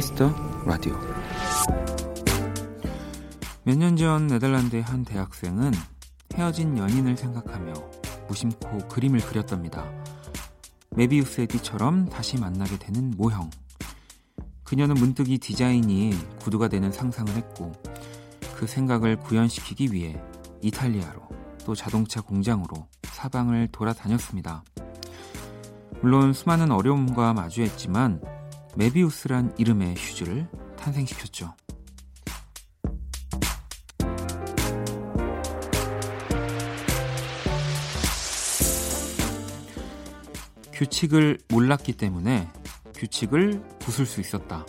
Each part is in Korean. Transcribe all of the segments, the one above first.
키스 더 라디오 몇 년 전 네덜란드의 한 대학생은 헤어진 연인을 생각하며 무심코 그림을 그렸답니다. 메비우스의 띠처럼 다시 만나게 되는 모형. 그녀는 문득 이 디자인이 구두가 되는 상상을 했고 그 생각을 구현시키기 위해 이탈리아로 또 자동차 공장으로 사방을 돌아다녔습니다. 물론 수많은 어려움과 마주했지만 메비우스란 이름의 슈즈를 탄생시켰죠. 규칙을 몰랐기 때문에 규칙을 부술 수 있었다.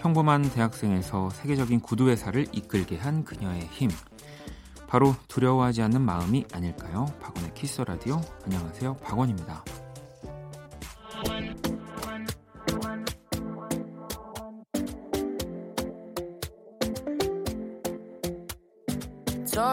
평범한 대학생에서 세계적인 구두회사를 이끌게 한 그녀의 힘. 바로 두려워하지 않는 마음이 아닐까요? 박원의 키스 라디오. 안녕하세요. 박원입니다.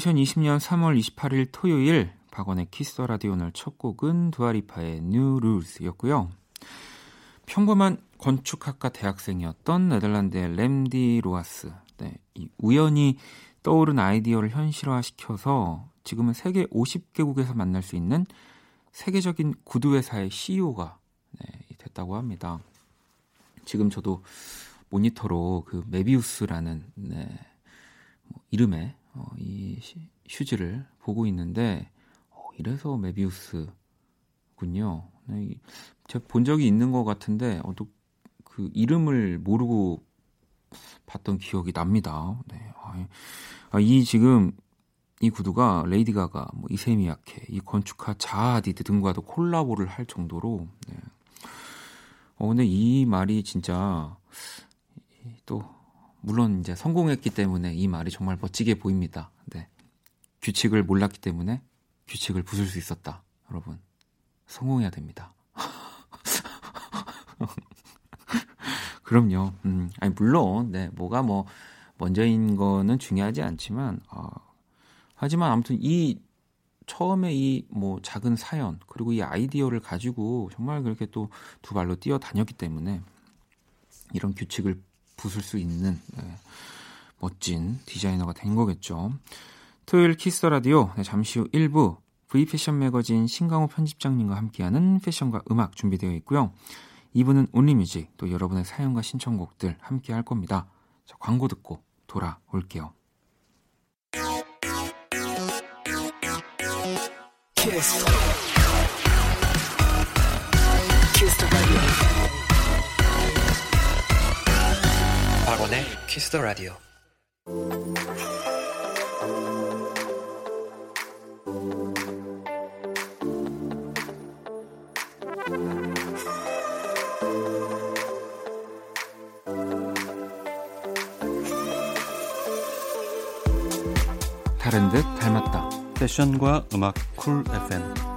2020년 3월 28일 토요일 박원의 키스 라디오 오늘 첫 곡은 두아리파의 New Rules였고요. 평범한 건축학과 대학생이었던 네덜란드의 렘 디 쿨하스. 네, 이 우연히 떠오른 아이디어를 현실화시켜서 지금은 세계 50개국에서 만날 수 있는 세계적인 구두회사의 CEO가 네, 됐다고 합니다. 지금 저도 모니터로 그 메비우스라는 네, 뭐 이름의 어, 이 슈즈를 보고 있는데 어, 이래서 메비우스군요. 네, 제가 본 적이 있는 것 같은데 어, 또 그 이름을 모르고 봤던 기억이 납니다. 네, 아, 이 지금 이 구두가 레이디 가가, 뭐 이세이 미야케, 이 건축가 자하 하디드 등과도 콜라보를 할 정도로 네. 어 근데 이 말이 진짜 또 물론 이제 성공했기 때문에 이 말이 정말 멋지게 보입니다. 네. 규칙을 몰랐기 때문에 규칙을 부술 수 있었다. 여러분. 성공해야 됩니다. 그럼요. 음, 아니 물론 네, 뭐가 뭐 먼저인 거는 중요하지 않지만 어, 하지만 아무튼 이 처음에 이 뭐 작은 사연 그리고 이 아이디어를 가지고 정말 그렇게 또 두 발로 뛰어 다녔기 때문에 이런 규칙을 부술 수 있는 네, 멋진 디자이너가 된 거겠죠. 토요일 키스 라디오 네, 잠시 후 1부 V 패션 매거진 신강호 편집장님과 함께하는 패션과 음악 준비되어 있고요. 2부는 Only Music 또 여러분의 사연과 신청곡들 함께 할 겁니다. 자, 광고 듣고 돌아올게요. 키스. 박원의 키스 더 라디오. 다른 듯 닮았다. 패션과 음악 쿨 FM.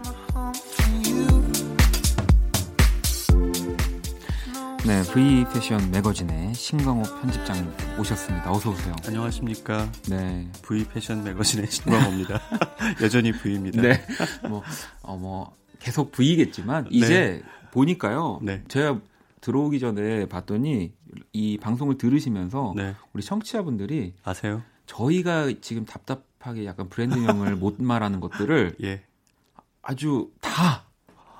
네, V 패션 매거진의 신광호 편집장님 오셨습니다. 어서 오세요. 안녕하십니까? 네, V 패션 매거진의 신광호입니다. 여전히 V입니다. 네, 뭐, 어, 뭐 계속 V겠지만 이제 네. 보니까요. 네. 제가 들어오기 전에 봤더니 이 방송을 들으시면서 네. 우리 청취자분들이 아세요? 저희가 지금 답답하게 약간 브랜드명을 못 말하는 것들을 예. 아주 다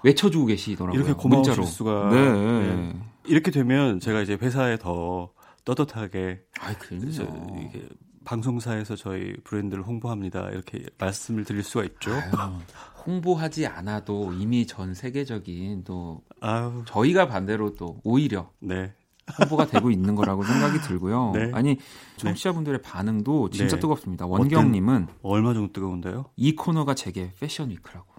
외쳐주고 계시더라고요. 이렇게 고마우실 문자로. 수가. 네. 예. 이렇게 되면 제가 이제 회사에 더 떳떳하게 아이. 이게 방송사에서 저희 브랜드를 홍보합니다. 이렇게 말씀을 드릴 수가 있죠. 아유, 홍보하지 않아도 이미 전 세계적인 또 아유, 저희가 반대로 또 오히려 네. 홍보가 되고 있는 거라고 생각이 들고요. 네. 아니 청취자분들의 반응도 진짜 네. 뜨겁습니다. 원경님은 얼마 정도 뜨거운데요? 이 코너가 제게 패션 위크라고.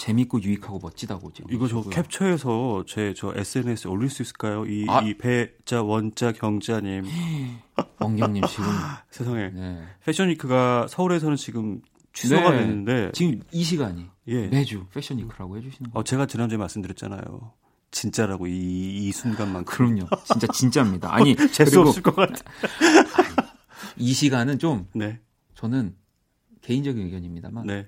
재밌고 유익하고 멋지다고 지금. 이거 저 하시고요. 캡처해서 제 저 SNS에 올릴 수 있을까요? 이, 아. 이 배자 원자 경자님 원경님 지금 세상에 네. 패션위크가 서울에서는 지금 취소가 네. 됐는데 지금 이 시간이 예. 매주 패션위크라고 해주시는 거. 어, 제가 지난주에 말씀드렸잖아요. 진짜라고 이, 이 순간만큼 그럼요. 진짜 진짜입니다. 아니 재수 그리고 없을 것 같아. 이 시간은 좀 네, 저는 개인적인 의견입니다만 네.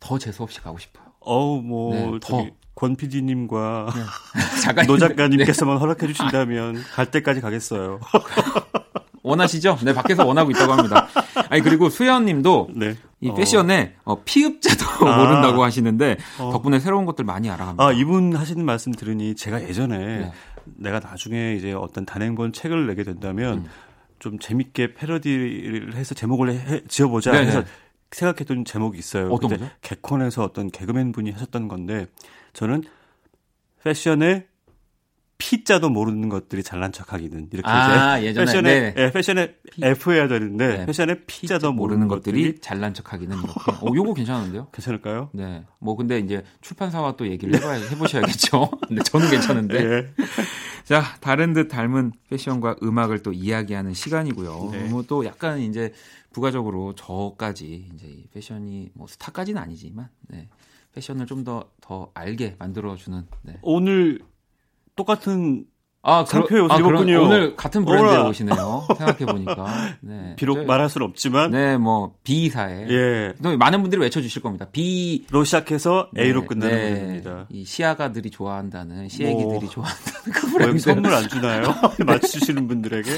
더 재수 없이 가고 싶어요. 어우 뭐 네. 권 PD님과 작가님 노 작가님께서만 허락해 주신다면 갈 때까지 가겠어요. 원하시죠? 네 밖에서 원하고 있다고 합니다. 아니 그리고 수현님도 네. 이 어. 패션에 어, 피읍자도 아. 모른다고 하시는데 어. 덕분에 새로운 것들 많이 알아갑니다. 아 이분 하시는 말씀 들으니 제가 예전에 네. 내가 나중에 이제 어떤 단행본 책을 내게 된다면 음. 좀 재밌게 패러디를 해서 제목을 해, 지어보자 네네. 해서 생각했던 제목이 있어요. 어떤 거죠? 개콘에서 어떤 개그맨 분이 하셨던 건데 저는 패션에 P자도 모르는 것들이 잘난 척하기는 이렇게 아, 이제 예전에, 패션에 네. 예, 패션에 F 해야 되는데 네. 패션에 P자도 모르는 모르는 것들이 것들이 잘난 척하기는 이렇게. 어, 요거 괜찮은데요? 괜찮을까요? 네. 뭐 근데 이제 출판사와 또 얘기를 해봐야 해보셔야겠죠. 근데 저는 괜찮은데. 예. 자, 다른 듯 닮은 패션과 음악을 또 이야기하는 시간이고요. 네. 뭐또 약간 이제 부가적으로 저까지 이제 이 패션이 뭐 스타까지는 아니지만 네. 패션을 좀 더더 알게 만들어 주는. 네. 오늘 똑같은 아, 상표에 그러- 오셨군요. 그럼 오늘 같은 브랜드에 어머나. 오시네요. 생각해 보니까. 네. 비록 저희- 말할 수는 없지만 네, 뭐 B사에 예. 또 많은 분들이 외쳐주실 겁니다. B 로 시작해서 A로 네, 끝나는 네. 분입니다. 이 시아가들이 좋아한다는 시애기들이 뭐. 좋아한다는 그뭐 브랜드. 선물 안 주나요? 맞추시는 분들에게?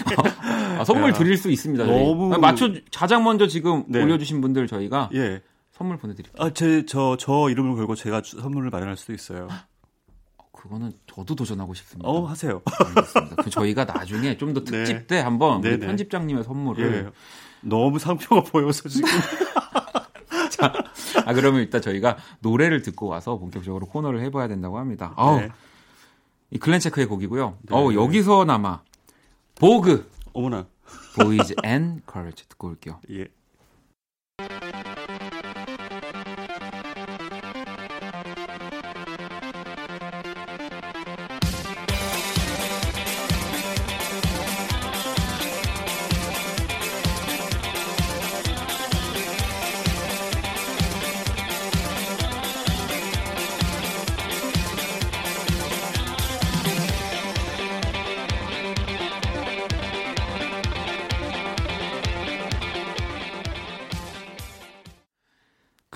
아, 선물 야. 드릴 수 있습니다. 저희. 너무- 아, 맞춰 가장 먼저 지금 네. 올려주신 분들 저희가 예. 선물 보내드릴게요. 아, 제, 저, 저 이름을 걸고 제가 주- 선물을 마련할 수도 있어요. 그거는 저도 도전하고 싶습니다. 어, 하세요. 알겠습니다. 그 저희가 나중에 좀 더 특집 네. 때 한번 우리 네네. 편집장님의 선물을 예. 너무 상표가 보여서 지금. 자, 아 그러면 일단 저희가 노래를 듣고 와서 본격적으로 코너를 해봐야 된다고 합니다. 어우, 네. 이 클랜체크의 곡이고요. 네. 어 여기서나마 보그 어머나. 보이즈 앤 걸즈 듣고 올게요. 예.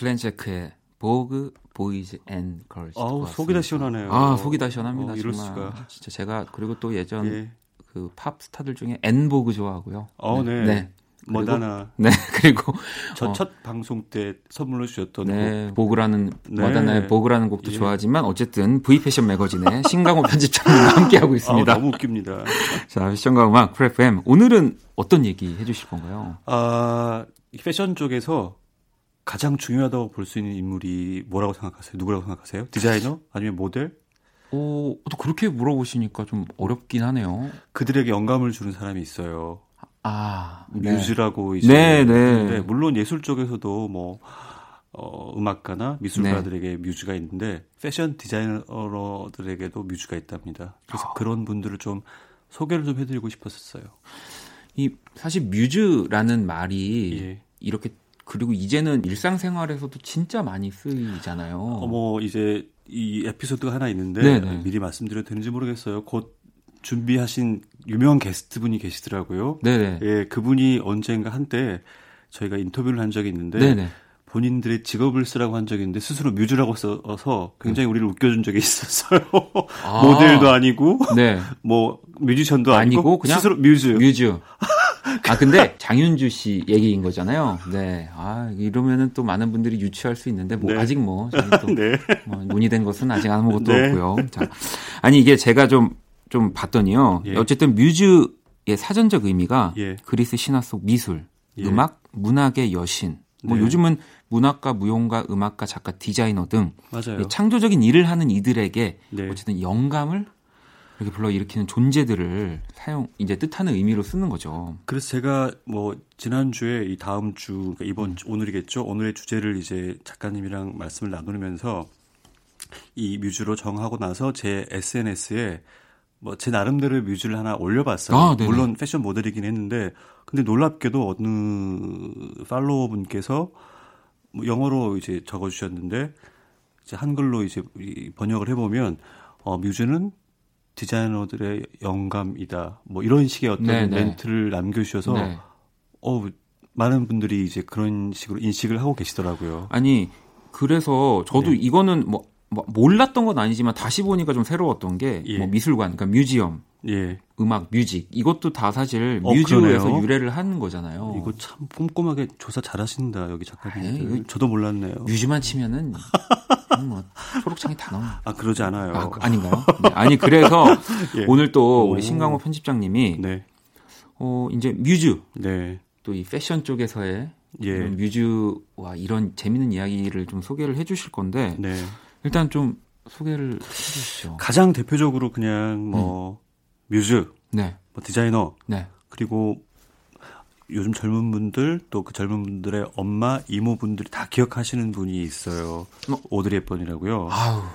클랜체크의 보그 보이즈 앤. 듣고 아우. 속이 다 시원하네요. 아 속이 다 시원합니다. 어, 이럴 정말. 수가. 진짜 제가 그리고 또 예전 예. 그팝 스타들 중에 앤보그 좋아하고요. 어, 네. 그리고- 머다나. 네 그리고 저 어. 첫 방송 때 선물로 주셨던 네, 보그라는 네. 머다나의 보그라는 곡도 예. 좋아하지만 어쨌든 V 패션 매거진의 신강호 편집장님과 함께 하고 곡. 아우, 있습니다. 너무 웃깁니다. 자, 패션과 음악 프레프엠 오늘은 어떤 얘기 해주실 건가요? 아, 이 패션 쪽에서 가장 중요하다고 볼 수 있는 인물이 뭐라고 생각하세요? 누구라고 생각하세요? 디자이너? 아니면 모델? 오, 또 그렇게 물어보시니까 좀 어렵긴 하네요. 그들에게 영감을 주는 사람이 있어요. 아, 네. 뮤즈라고 이제 네, 네. 물론 예술 쪽에서도 뭐 어, 음악가나 미술가들에게 뮤즈가 있는데 패션 디자이너들에게도 뮤즈가 있답니다. 그래서 아. 그런 분들을 좀 소개를 좀 해드리고 싶었었어요. 이 사실 뮤즈라는 말이 예. 이렇게 그리고 이제는 일상생활에서도 진짜 많이 쓰이잖아요. 어, 뭐 이제 이 에피소드가 하나 있는데 네네. 미리 말씀드려도 되는지 모르겠어요. 곧 준비하신 유명한 게스트 분이 계시더라고요. 네네. 예, 그분이 언젠가 한때 저희가 인터뷰를 한 적이 있는데 네네. 본인들의 직업을 쓰라고 한 적이 있는데 스스로 뮤즈라고 써서 굉장히 우리를 웃겨준 적이 있었어요. 아. 모델도 아니고 네. 뭐 뮤지션도 아니고, 아니고 그냥 스스로 뮤즈. 뮤즈. 아 근데 장윤주 씨 얘기인 거잖아요. 네. 아 이러면은 또 많은 분들이 유추할 수 있는데 뭐 네. 아직 뭐 또 네. 뭐 논의된 것은 아직 아무것도 네. 없고요. 자, 아니 이게 제가 좀좀 봤더니요. 예. 어쨌든 뮤즈의 사전적 의미가 예. 그리스 신화 속 미술, 예. 음악, 문학의 여신. 뭐 네. 요즘은 문학가, 무용가, 음악가, 작가, 디자이너 등 맞아요. 이 창조적인 일을 하는 이들에게 네. 어쨌든 영감을 이렇게 불러일으키는 존재들을 사용 이제 뜻하는 의미로 쓰는 거죠. 그래서 제가 뭐 지난주에 이 다음 주 그러니까 이번 주 오늘이겠죠. 오늘의 주제를 이제 작가님이랑 말씀을 나누면서 이 뮤즈로 정하고 나서 제 SNS에 뭐 제 나름대로 뮤즈를 하나 올려봤어요. 아. 물론 패션 모델이긴 했는데 근데 놀랍게도 어느 팔로워 분께서 뭐 영어로 이제 적어주셨는데 이제 한글로 이제 이 번역을 해보면 어, 뮤즈는 디자이너들의 영감이다. 뭐 이런 식의 어떤 네네. 멘트를 남겨주셔서 네. 어 많은 분들이 이제 그런 식으로 인식을 하고 계시더라고요. 아니 그래서 저도 네. 이거는 뭐, 뭐 몰랐던 건 아니지만 다시 보니까 좀 새로웠던 게 예. 뭐 미술관, 그러니까 뮤지엄, 예, 음악, 뮤직 이것도 다 사실 어, 뮤즈에서 그러네요. 유래를 하는 거잖아요. 이거 참 꼼꼼하게 조사 잘하신다 여기 작가님. 저도 몰랐네요. 뮤즈만 치면은 뭐 초록창이 다 나옵니다. 아 그러지 않아요. 아, 그- 아닌가요? 네, 아니 그래서 예. 오늘 또 우리 오. 신강호 편집장님이 네, 어 이제 뮤즈 네, 또 이 패션 쪽에서의 예, 이런 뮤즈와 이런 재밌는 이야기를 좀 소개를 해주실 건데 네. 일단 좀 소개를 해주시죠. 가장 대표적으로 그냥 뭐 뮤즈, 네, 뭐 디자이너 네, 그리고 요즘 젊은 분들 또 그 젊은 분들의 엄마 이모분들이 다 기억하시는 분이 있어요. 어? 오드리 헵번이라고요.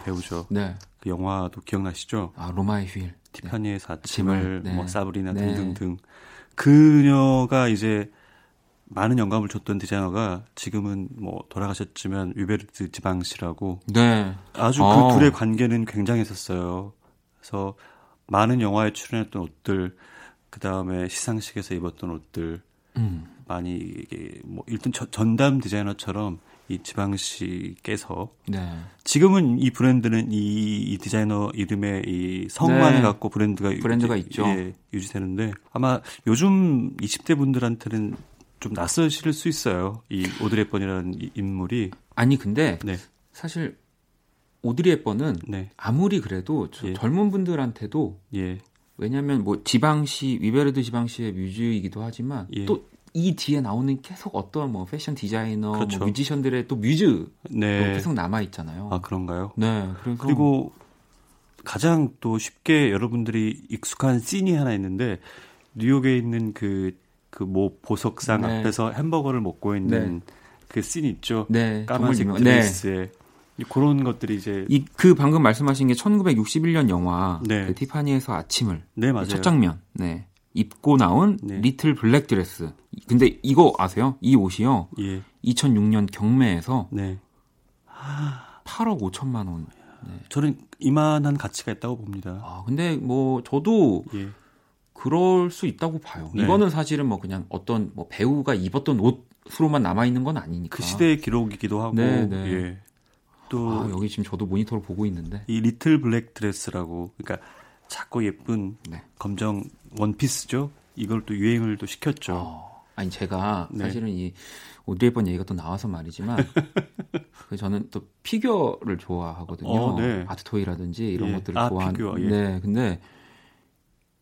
배우죠. 네, 그 영화도 기억나시죠? 아 로마의 휴일. 티파니의 사침을, 아침을, 네. 뭐 사브리나 네. 등등등. 그녀가 이제 많은 영감을 줬던 디자이너가 지금은 뭐 돌아가셨지만 위베르트 지방시라고 네, 아주 어. 그 둘의 관계는 굉장했었어요. 그래서 많은 영화에 출연했던 옷들, 그 다음에 시상식에서 입었던 옷들 음, 많이 이게 뭐 일단 저- 전담 디자이너처럼 이 지방시께서 네, 지금은 이 브랜드는 이, 이 디자이너 이름의 이 성만 네. 갖고 브랜드가 브랜드가 유지, 있죠. 예, 유지되는데 아마 요즘 20대 분들한테는 좀 낯서실 수 있어요. 이 오드리 헵번이라는 이 인물이 아니 근데 네, 사실 오드리 헵번은 네, 아무리 그래도 저 예. 젊은 분들한테도 예, 왜냐하면 뭐 지방시 위베르 드 지방시의 뮤즈이기도 하지만 예. 또 이 뒤에 나오는 계속 어떤 뭐 패션 디자이너, 그렇죠. 뭐 뮤지션들의 또 뮤즈 네. 계속 남아 있잖아요. 아 그런가요? 네, 그래서 그리고 가장 또 쉽게 여러분들이 익숙한 씬이 하나 있는데 뉴욕에 있는 그 그 모 보석상 네. 앞에서 햄버거를 먹고 있는 그 씬 있죠. 네, 까만색 유명- 네. 드레스에 그런 것들이 이제 이 그 방금 말씀하신 게 1961년 영화 네. 그 티파니에서 아침을 네 맞아요. 첫 장면. 네. 입고 나온 네. little black dress. 근데 이거 아세요? 이 옷이요. 예, 2006년 경매에서 네. 8억 5천만 원. 저는 이만한 가치가 있다고 봅니다. 아, 근데 뭐 저도 예, 그럴 수 있다고 봐요. 네. 이거는 사실은 뭐 그냥 어떤 뭐 배우가 입었던 옷으로만 남아 있는 건 아니니까. 그 시대의 기록이기도 하고, 네, 네. 예. 또 아, 여기 지금 저도 모니터로 보고 있는데. 이 little black dress라고 그러니까 작고 예쁜 네. 검정 원피스죠. 이걸 또 유행을 또 시켰죠. 어, 아니 제가 네. 사실은 이 오드리 헵번 얘기가 또 나와서 말이지만 그 저는 또 피규어를 좋아하거든요. 어, 네. art toy라든지 이런 예. 것들을 아, 좋아하는. 피규어, 예. 네, 근데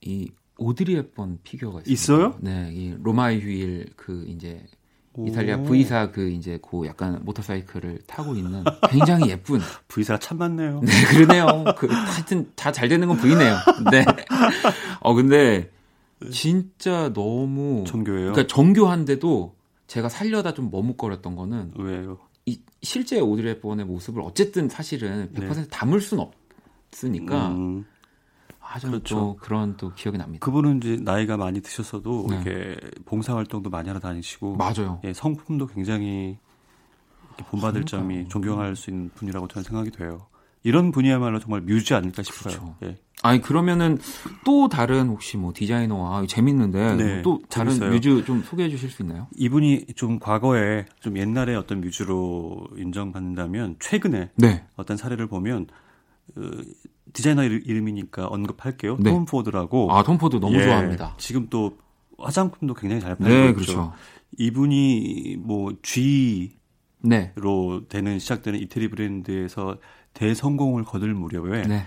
이 오드리 헵번 피규어가 있어요. 있어요? 네, 이 로마의 휴일 그 이제 오. 이탈리아 V사 그 이제 그 약간 모터사이클을 타고 있는 굉장히 예쁜 V사가 참 많네요. 네, 그러네요. 그, 하여튼 다 잘 되는 건 V네요. 네. 어, 근데 진짜 너무. 정교해요. 그러니까 정교한데도 제가 살려다 좀 머뭇거렸던 거는 왜요? 이 실제 오드리 헵번의 모습을 어쨌든 사실은 100% 담을 수는 없으니까 음, 아주 그렇죠. 또 그런 또 기억이 납니다. 그분은 이제 나이가 많이 드셨어도 네. 이렇게 봉사 활동도 많이 하러 다니시고 맞아요. 예, 성품도 굉장히 본받을 그러니까요. 점이 존경할 수 있는 분이라고 저는 생각이 돼요. 이런 분이야말로 정말 뮤즈 아닐까 싶어요. 그렇죠. 예. 아니 그러면은 또 다른 혹시 뭐 디자이너와 재밌는데 네, 또 다른 재밌어요. 뮤즈 좀 소개해 주실 수 있나요? 이분이 좀 과거에 좀 옛날에 어떤 뮤즈로 인정받는다면 최근에 네. 어떤 사례를 보면 어, 디자이너 이름- 이름이니까 언급할게요. 네. 톰 포드라고. 아, 톰 포드 너무 예, 좋아합니다. 지금 또 화장품도 굉장히 잘 팔고 네, 있죠. 그렇죠. 이분이 뭐 G로 네. 되는 시작되는 이태리 브랜드에서 대성공을 거둘 무렵에 네.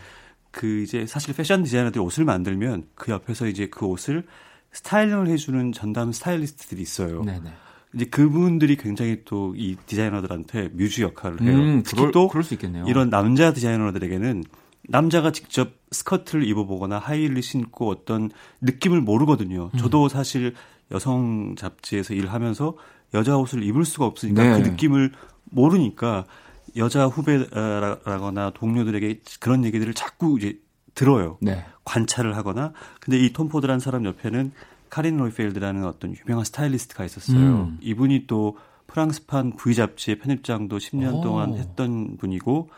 그 이제 사실 패션 디자이너들이 옷을 만들면 그 옆에서 이제 그 옷을 스타일링을 해주는 전담 스타일리스트들이 있어요. 네, 네. 이제 그분들이 굉장히 또 이 디자이너들한테 뮤즈 역할을 해요. 음, 특히 그럴, 또 그럴. 이런 남자 디자이너들에게는 남자가 직접 스커트를 입어보거나 하이힐을 신고 어떤 느낌을 모르거든요. 음. 저도 사실 여성 잡지에서 일하면서 여자 옷을 입을 수가 없으니까 네. 그 느낌을 모르니까 여자 후배라거나 동료들에게 그런 얘기들을 자꾸 이제 들어요. 네. 관찰을 하거나. 근데 이 톰 포드라는 사람 옆에는 카린 로이펠드라는 어떤 유명한 스타일리스트가 있었어요. 음. 이분이 또 프랑스판 V 잡지의 편집장도 10년 오. 동안 했던 분이고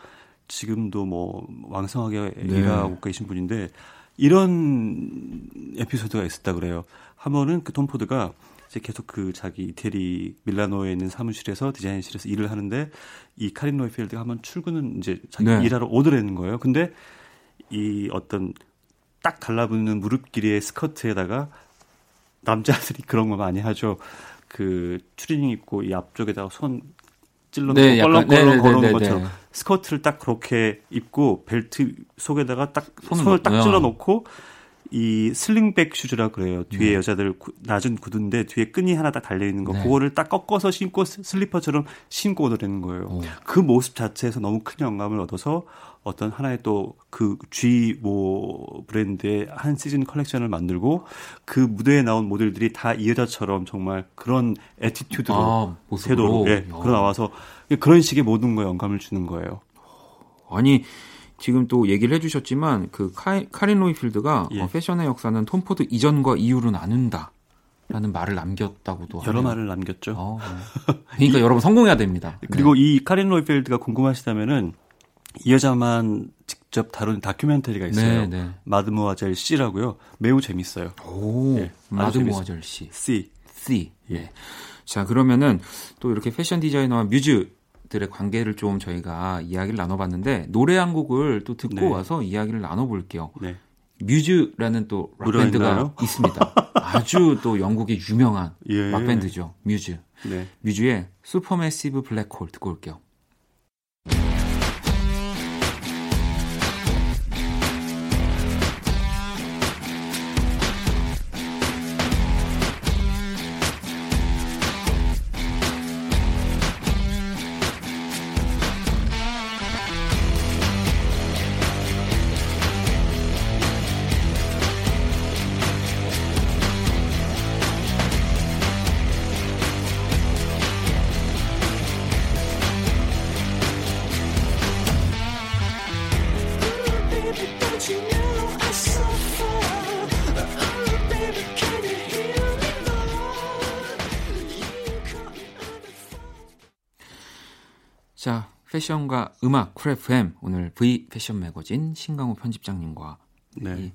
지금도 뭐 왕성하게 네. 일하고 계신 분인데 이런 에피소드가 있었다 그래요. 한 번은 그 톰 포드가 이제 계속 그 자기 이태리 밀라노에 있는 사무실에서 디자인실에서 일을 하는데 이 카린 로이펠드가 한번 출근은 이제 자기 네. 일하러 오더라는 거예요. 근데 이 어떤 딱 달라붙는 무릎 길이의 스커트에다가 남자들이 그런 거 많이 하죠. 그 추리닝 입고 이 앞쪽에다가 손 찔러 네, 껄렁껄렁 네, 네, 네, 네, 것처럼 네. 스커트를 딱 그렇게 입고 벨트 속에다가 딱 손을 손을, 딱 넣- 찔러 놓고 이 slingback shoes라 그래요. 뒤에 네. 여자들 구- 낮은 구두인데 뒤에 끈이 하나 딱 달려 있는 거. 네. 그거를 딱 꺾어서 신고 스- 슬리퍼처럼 신고 오더라는 거예요. 오. 그 모습 자체에서 너무 큰 영감을 얻어서 어떤 하나의 또 그 G모 브랜드의 한 시즌 컬렉션을 만들고 그 무대에 나온 모델들이 다 이 여자처럼 정말 그런 attitude로 아, 모습으로. 태도로 예, 야. 그러 나와서 그런 식의 모든 거에 영감을 주는 거예요. 아니 지금 또 얘기를 해주셨지만 그 카, 카린 로이펠드가 예. 어, 패션의 역사는 톰 포드 이전과 이후로 나눈다 라는 말을 남겼다고도 여러 하네요. 말을 남겼죠. 어, 네. 그러니까 여러분 성공해야 됩니다. 그리고 이 카린 로이펠드가 궁금하시다면은 이 여자만 직접 다룬 다큐멘터리가 있어요. 네, 네. Mademoiselle C라고요. 매우 재밌어요. 오, 예, Mademoiselle C, C. C. 예. 예. 자 그러면은 또 이렇게 패션 디자이너와 뮤즈 들의 관계를 좀 저희가 이야기를 나눠봤는데 노래 한 곡을 또 듣고 네. 와서 이야기를 나눠볼게요. 네. 뮤즈라는 또 락밴드가? 있습니다. 아주 또 영국의 유명한 예. 락밴드죠. 뮤즈. 네. 뮤즈의 Supermassive Black Hole 듣고 올게요. 패션과 음악 쿨FM 오늘 V 패션 매거진 신강호 편집장님과 네. 이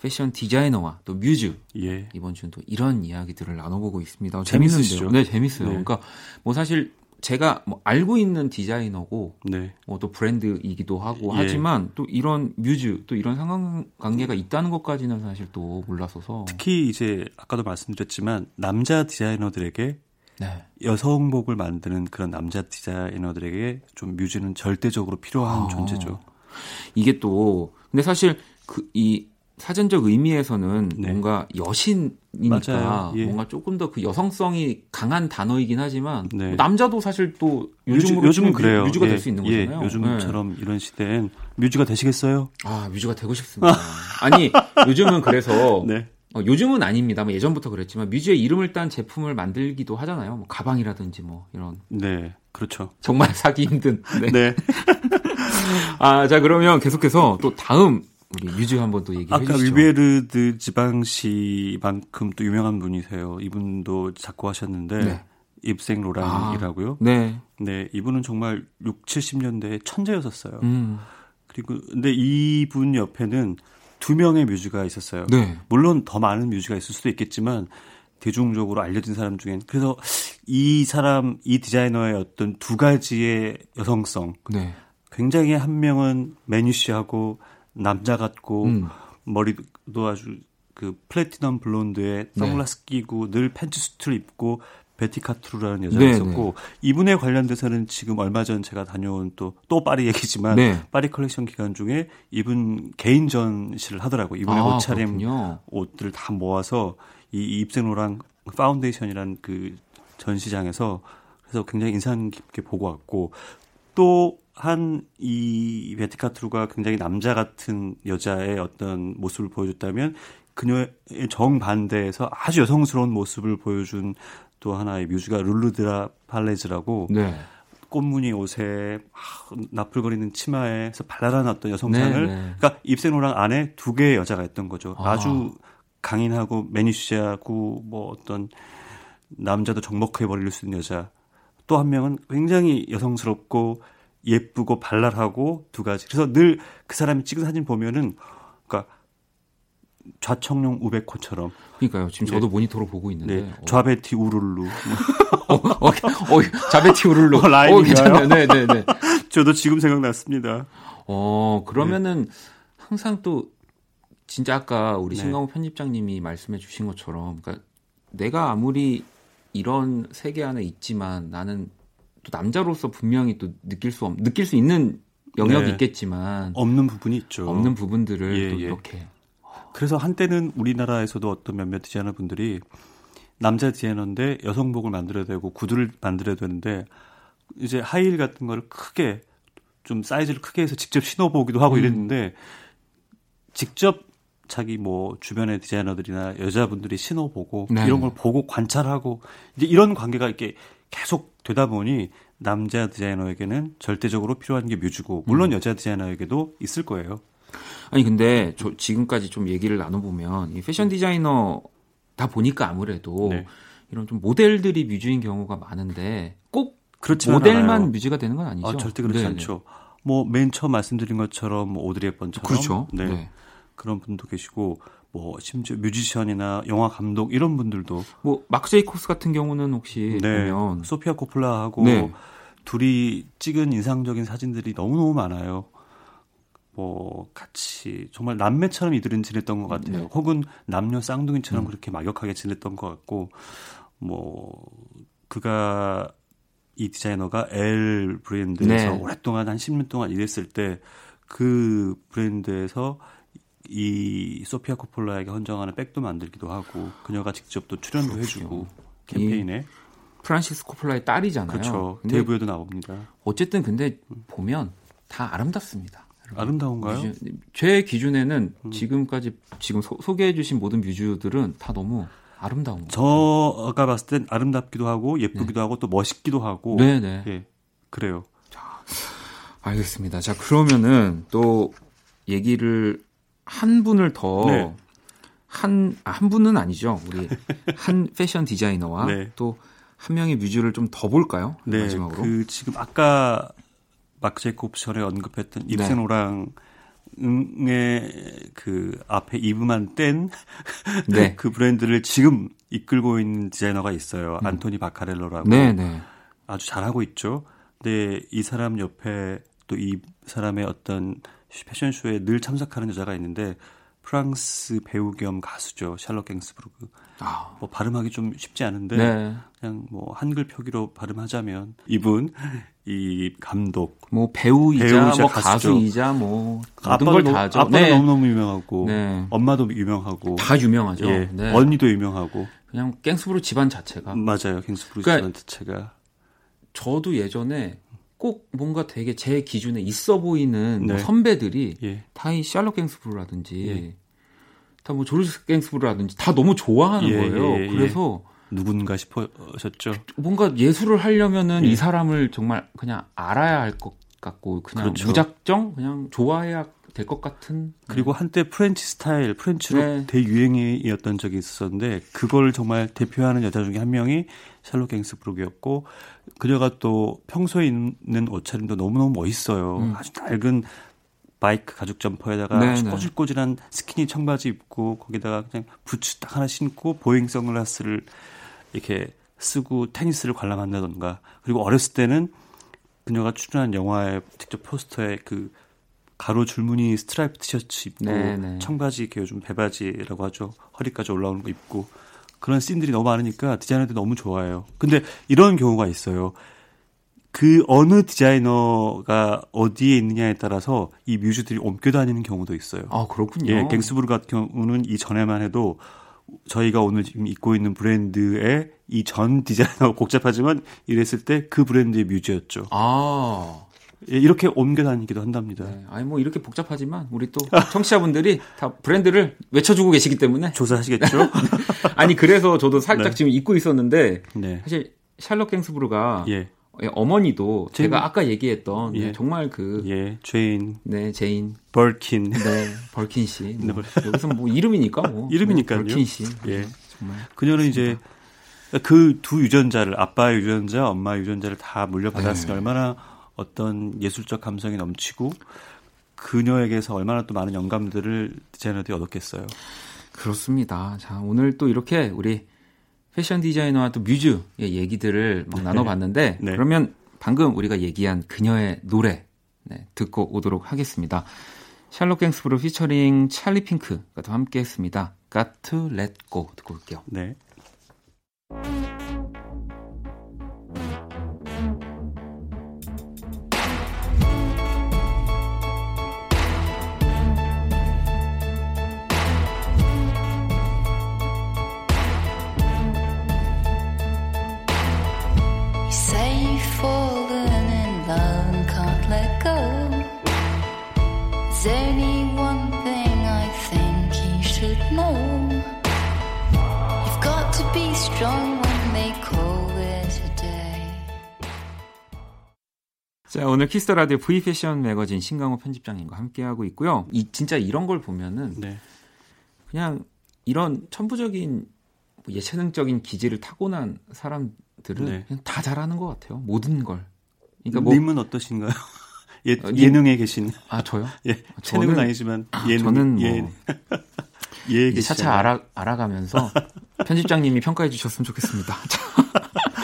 패션 디자이너와 또 뮤즈 예. 이번 주는 또 이런 이야기들을 나눠보고 있습니다. 어, 재밌으시죠? 네, 재밌어요. 네. 그러니까 뭐 사실 제가 뭐 알고 있는 디자이너고 네. 뭐또 브랜드이기도 하고 예. 하지만 또 이런 뮤즈 또 이런 상관관계가 있다는 것까지는 사실 또 몰랐어서 특히 이제 아까도 말씀드렸지만 남자 디자이너들에게 네. 여성복을 만드는 그런 남자 디자이너들에게 좀 뮤즈는 절대적으로 필요한 아. 존재죠. 이게 또 근데 사실 그 이 사전적 의미에서는 네. 뭔가 여신이니까. 예. 뭔가 조금 더 그 여성성이 강한 단어이긴 하지만 네. 뭐 남자도 사실 또 요즘, 요즘은 그래요. 뮤, 뮤즈가 예, 될수 있는 예, 거잖아요. 요즘처럼 이런 시대엔 뮤즈가 되시겠어요? 아 뮤즈가 되고 싶습니다. 아니 요즘은 그래서 네. 어, 요즘은 아닙니다. 뭐 예전부터 그랬지만 뮤즈의 이름을 딴 제품을 만들기도 하잖아요. 뭐 가방이라든지 뭐 이런 네. 그렇죠. 정말 사기 힘든. 네. 네. 아, 자 그러면 계속해서 또 다음 우리 뮤즈 한번 또 얘기해 아까 주시죠. 위베르드 지방시만큼 또 유명한 분이세요. 이분도 작곡하셨는데 네. 입생 로랑이라고요. 네. 네, 이분은 정말 6, 70년대에 천재였었어요. 음. 그리고 근데 이분 옆에는 두 명의 뮤즈가 있었어요. 네. 물론 더 많은 뮤즈가 있을 수도 있겠지만 대중적으로 알려진 사람 중엔 그래서 이 사람 이 디자이너의 어떤 두 가지의 여성성 네. 굉장히 한 명은 mannish하고 남자 같고 음. 머리도 아주 그 platinum blonde에 네. 선글라스 끼고 늘 pants suit를 입고 베티 카트루라는 여자가 네, 있었고 이분에 관련돼서는 지금 얼마 전 제가 다녀온 또 또 파리 얘기지만 네. 파리 컬렉션 기간 중에 이분 개인 전시를 하더라고요. 이분의 아, 옷차림 그렇군요. 옷들을 다 모아서 이 입생로랑 foundation이라는 그 전시장에서 그래서 굉장히 인상 깊게 보고 왔고 또 한 이 베티 카트루가 굉장히 남자 같은 여자의 어떤 모습을 보여줬다면 그녀의 정반대에서 아주 여성스러운 모습을 보여준 또 하나의 뮤즈가 룰루드라 팔레즈라고 네. 꽃무늬 옷에 막 나풀거리는 치마에서 발랄한 어떤 여성상을 네, 네. 그러니까 입생로랑 안에 두 개의 여자가 있던 거죠. 아. 아. 주 강인하고 매니시하고 뭐 어떤 남자도 적목해 버릴 수 있는 여자. 또 한 명은 굉장히 여성스럽고 예쁘고 발랄하고 두 가지. 그래서 늘 그 사람이 찍은 사진 보면은 좌청룡 우베코처럼 그러니까요. 지금 저도 모니터로 보고 있는데. 네, 어. 좌베티 우룰루. 어, 어, 어, 자베티 우르르. 어, 라임인가요? 괜찮네요. 네, 네, 네. 저도 지금 생각났습니다. 어, 그러면은 항상 또 진짜 아까 우리 네. 신강호 편집장님이 말씀해 주신 것처럼 그러니까 내가 아무리 이런 세계 안에 있지만 나는 또 남자로서 분명히 또 느낄 수 없, 느낄 수 있는 영역이 네. 있겠지만 없는 부분이 있죠. 없는 부분들을 예, 또 예. 이렇게 그래서 한때는 우리나라에서도 어떤 몇몇 디자이너 분들이 남자 디자이너인데 여성복을 만들어야 되고 구두를 만들어야 되는데 이제 하이힐 같은 거를 크게 좀 사이즈를 크게 해서 직접 신어보기도 하고 음. 이랬는데 직접 자기 뭐 주변의 디자이너들이나 여자분들이 신어보고 네. 이런 걸 보고 관찰하고 이제 이런 관계가 이렇게 계속 되다 보니 남자 디자이너에게는 절대적으로 필요한 게 뮤즈고 물론 음. 여자 디자이너에게도 있을 거예요. 아니 근데 저 지금까지 좀 얘기를 나눠보면 이 패션 디자이너 다 보니까 아무래도 네. 이런 좀 모델들이 뮤즈인 경우가 많은데 꼭 그렇지는 모델만 않아요. 뮤즈가 되는 건 아니죠? 아, 절대 그렇지 네, 않죠. 뭐 맨 처음 말씀드린 것처럼 뭐 오드리 헵번처럼 그렇죠. 네. 네. 그런 분도 계시고 뭐 심지어 뮤지션이나 영화 감독 이런 분들도 뭐 마크 제이콥스 같은 경우는 혹시 네. 보면 소피아 코폴라하고 네. 둘이 찍은 인상적인 사진들이 너무너무 많아요. 뭐 같이 정말 남매처럼 이들은 지냈던 것 같아요. 네. 혹은 남녀 쌍둥이처럼 음. 그렇게 막역하게 지냈던 것 같고 뭐 그가 이 디자이너가 L 브랜드에서 네. 오랫동안 한 10년 동안 일했을 때 그 브랜드에서 이 소피아 코폴라에게 헌정하는 백도 만들기도 하고 그녀가 직접 또 출연도 그렇군요. 해주고 캠페인에 프란시스 코플라의 딸이잖아요. 그렇죠. 대부에도 나옵니다. 어쨌든 근데 보면 다 아름답습니다. 아름다운가요? 음. 뮤즈- 제 기준에는 지금까지 지금 소, 개해주신 모든 뮤즈들은 다 너무 아름다운 거. 저가 봤을 땐 아름답기도 하고 예쁘기도 하고 또 멋있기도 하고 네네. 예 그래요. 알겠습니다. 자 그러면은 또 얘기를 한 분을 더 네. 한, 아, 한 분은 아니죠. 우리 한 패션 디자이너와 네. 또한 명의 뮤즈를 좀 더 볼까요? 네, 마지막으로. 그 지금 아까 전에 언급했던 네. 입센 오랑의 그 앞에 이브만 뗀 그 네. 브랜드를 지금 이끌고 있는 디자이너가 있어요. 안토니 바카렐로라고 음. 네, 네. 아주 잘하고 있죠. 근데 이 사람 옆에 또 이 사람의 어떤 패션쇼에 늘 참석하는 여자가 있는데 프랑스 배우 겸 가수죠. 샬럿 갱스부르그. 아, 뭐 발음하기 좀 쉽지 않은데 네. 그냥 뭐 한글 표기로 발음하자면 이분 이 감독 뭐 배우이자 배우이자 뭐 가수죠. 가수이자 뭐 모든 아빠도 걸 너무- 다 하죠. 아빠도 네. 너무너무 유명하고 네. 엄마도 유명하고 다 유명하죠. 예, 네. 언니도 유명하고 그냥 갱스부르 집안 자체가 맞아요. 갱스부르 그러니까- 집안 자체가 저도 예전에 꼭 뭔가 되게 제 기준에 있어 보이는 뭐 네. 선배들이 예. 다이 샬럿 갱스부르라든지 예. 다뭐 조르스 갱스부르라든지 다 너무 좋아하는 예, 거예요. 예, 예. 그래서 누군가 싶으셨죠. 뭔가 예술을 하려면은 예. 이 사람을 정말 그냥 알아야 할 것 같고 그냥 그렇죠. 무작정 그냥 좋아해야 될 것 같은 그리고 한때 French 스타일, French look 네. 대유행이었던 적이 있었는데 그걸 정말 대표하는 여자 중에 한 명이 샬롯 갱스부르크였고 그녀가 또 평소에 입는 옷차림도 너무너무 멋있어요. 음. 아주 낡은 바이크 가죽 점퍼에다가 네, 네. 꼬질꼬질한 스키니 청바지 입고 거기다가 그냥 부츠 딱 하나 신고 보잉 선글라스를 이렇게 쓰고 테니스를 관람한다던가 그리고 어렸을 때는 그녀가 출연한 영화의 직접 포스터에 그 가로 줄무늬 스트라이프 티셔츠 입고 네, 네. 청바지 이렇게 요즘 배바지라고 하죠 허리까지 올라오는 거 입고 그런 씬들이 너무 많으니까 디자이너들이 너무 좋아해요. 근데 이런 경우가 있어요. 그 어느 디자이너가 어디에 있느냐에 따라서 이 뮤즈들이 옮겨 다니는 경우도 있어요. 아 그렇군요. 예, 갱스부르 같은 경우는 이 전에만 해도 저희가 오늘 지금 입고 있는 브랜드의 이 전 디자이너가 복잡하지만 이랬을 때 그 브랜드의 뮤즈였죠. 아 예, 이렇게 옮겨 다니기도 한답니다. 네. 아니 뭐 이렇게 복잡하지만 우리 또 청취자분들이 다 브랜드를 외쳐주고 계시기 때문에 조사하시겠죠? 아니 그래서 저도 살짝 네. 지금 잊고 있었는데 네. 사실 샬럿 갱스부르가 예. 예, 어머니도 제인- 제가 아까 얘기했던 예. 네, 정말 그 예, 제인, 네, 제인 버킨. 네, 버킨 씨. 뭐, 네, 벌- 여기서 뭐 이름이니까 뭐. 이름이니까요. 네, 버킨 씨. 예. 정말. 그녀는 이제 그 두 유전자를 아빠의 유전자, 엄마의 유전자를 다 물려받았으니 네. 얼마나 어떤 예술적 감성이 넘치고 그녀에게서 얼마나 또 많은 영감들을 디자이너들이 얻었겠어요. 그렇습니다. 자, 오늘 또 이렇게 우리 패션 디자이너와 또 뮤즈의 얘기들을 막 나눠봤는데 네. 그러면 방금 우리가 얘기한 그녀의 노래 네, 듣고 오도록 하겠습니다. 샬롯 갱스브루 피처링 찰리 핑크가 또 함께 했습니다. Got to let go 듣고 올게요. 네. 자, 오늘 키스 더 라디오 V 패션 매거진 신강호 편집장님과 함께하고 있고요. 이 진짜 이런 걸 보면은 네. 그냥 이런 천부적인 뭐 예체능적인 기질을 타고난 사람들은 네. 그냥 다 잘하는 것 같아요. 모든 걸. 그러니까 뭐 님은 어떠신가요? 예, 어, 님- 예능에 계신 아 저요? 예, 체능은 아니지만 예능 저는 뭐 예, 예 차차 알아 알아가면서 편집장님이 평가해 주셨으면 좋겠습니다.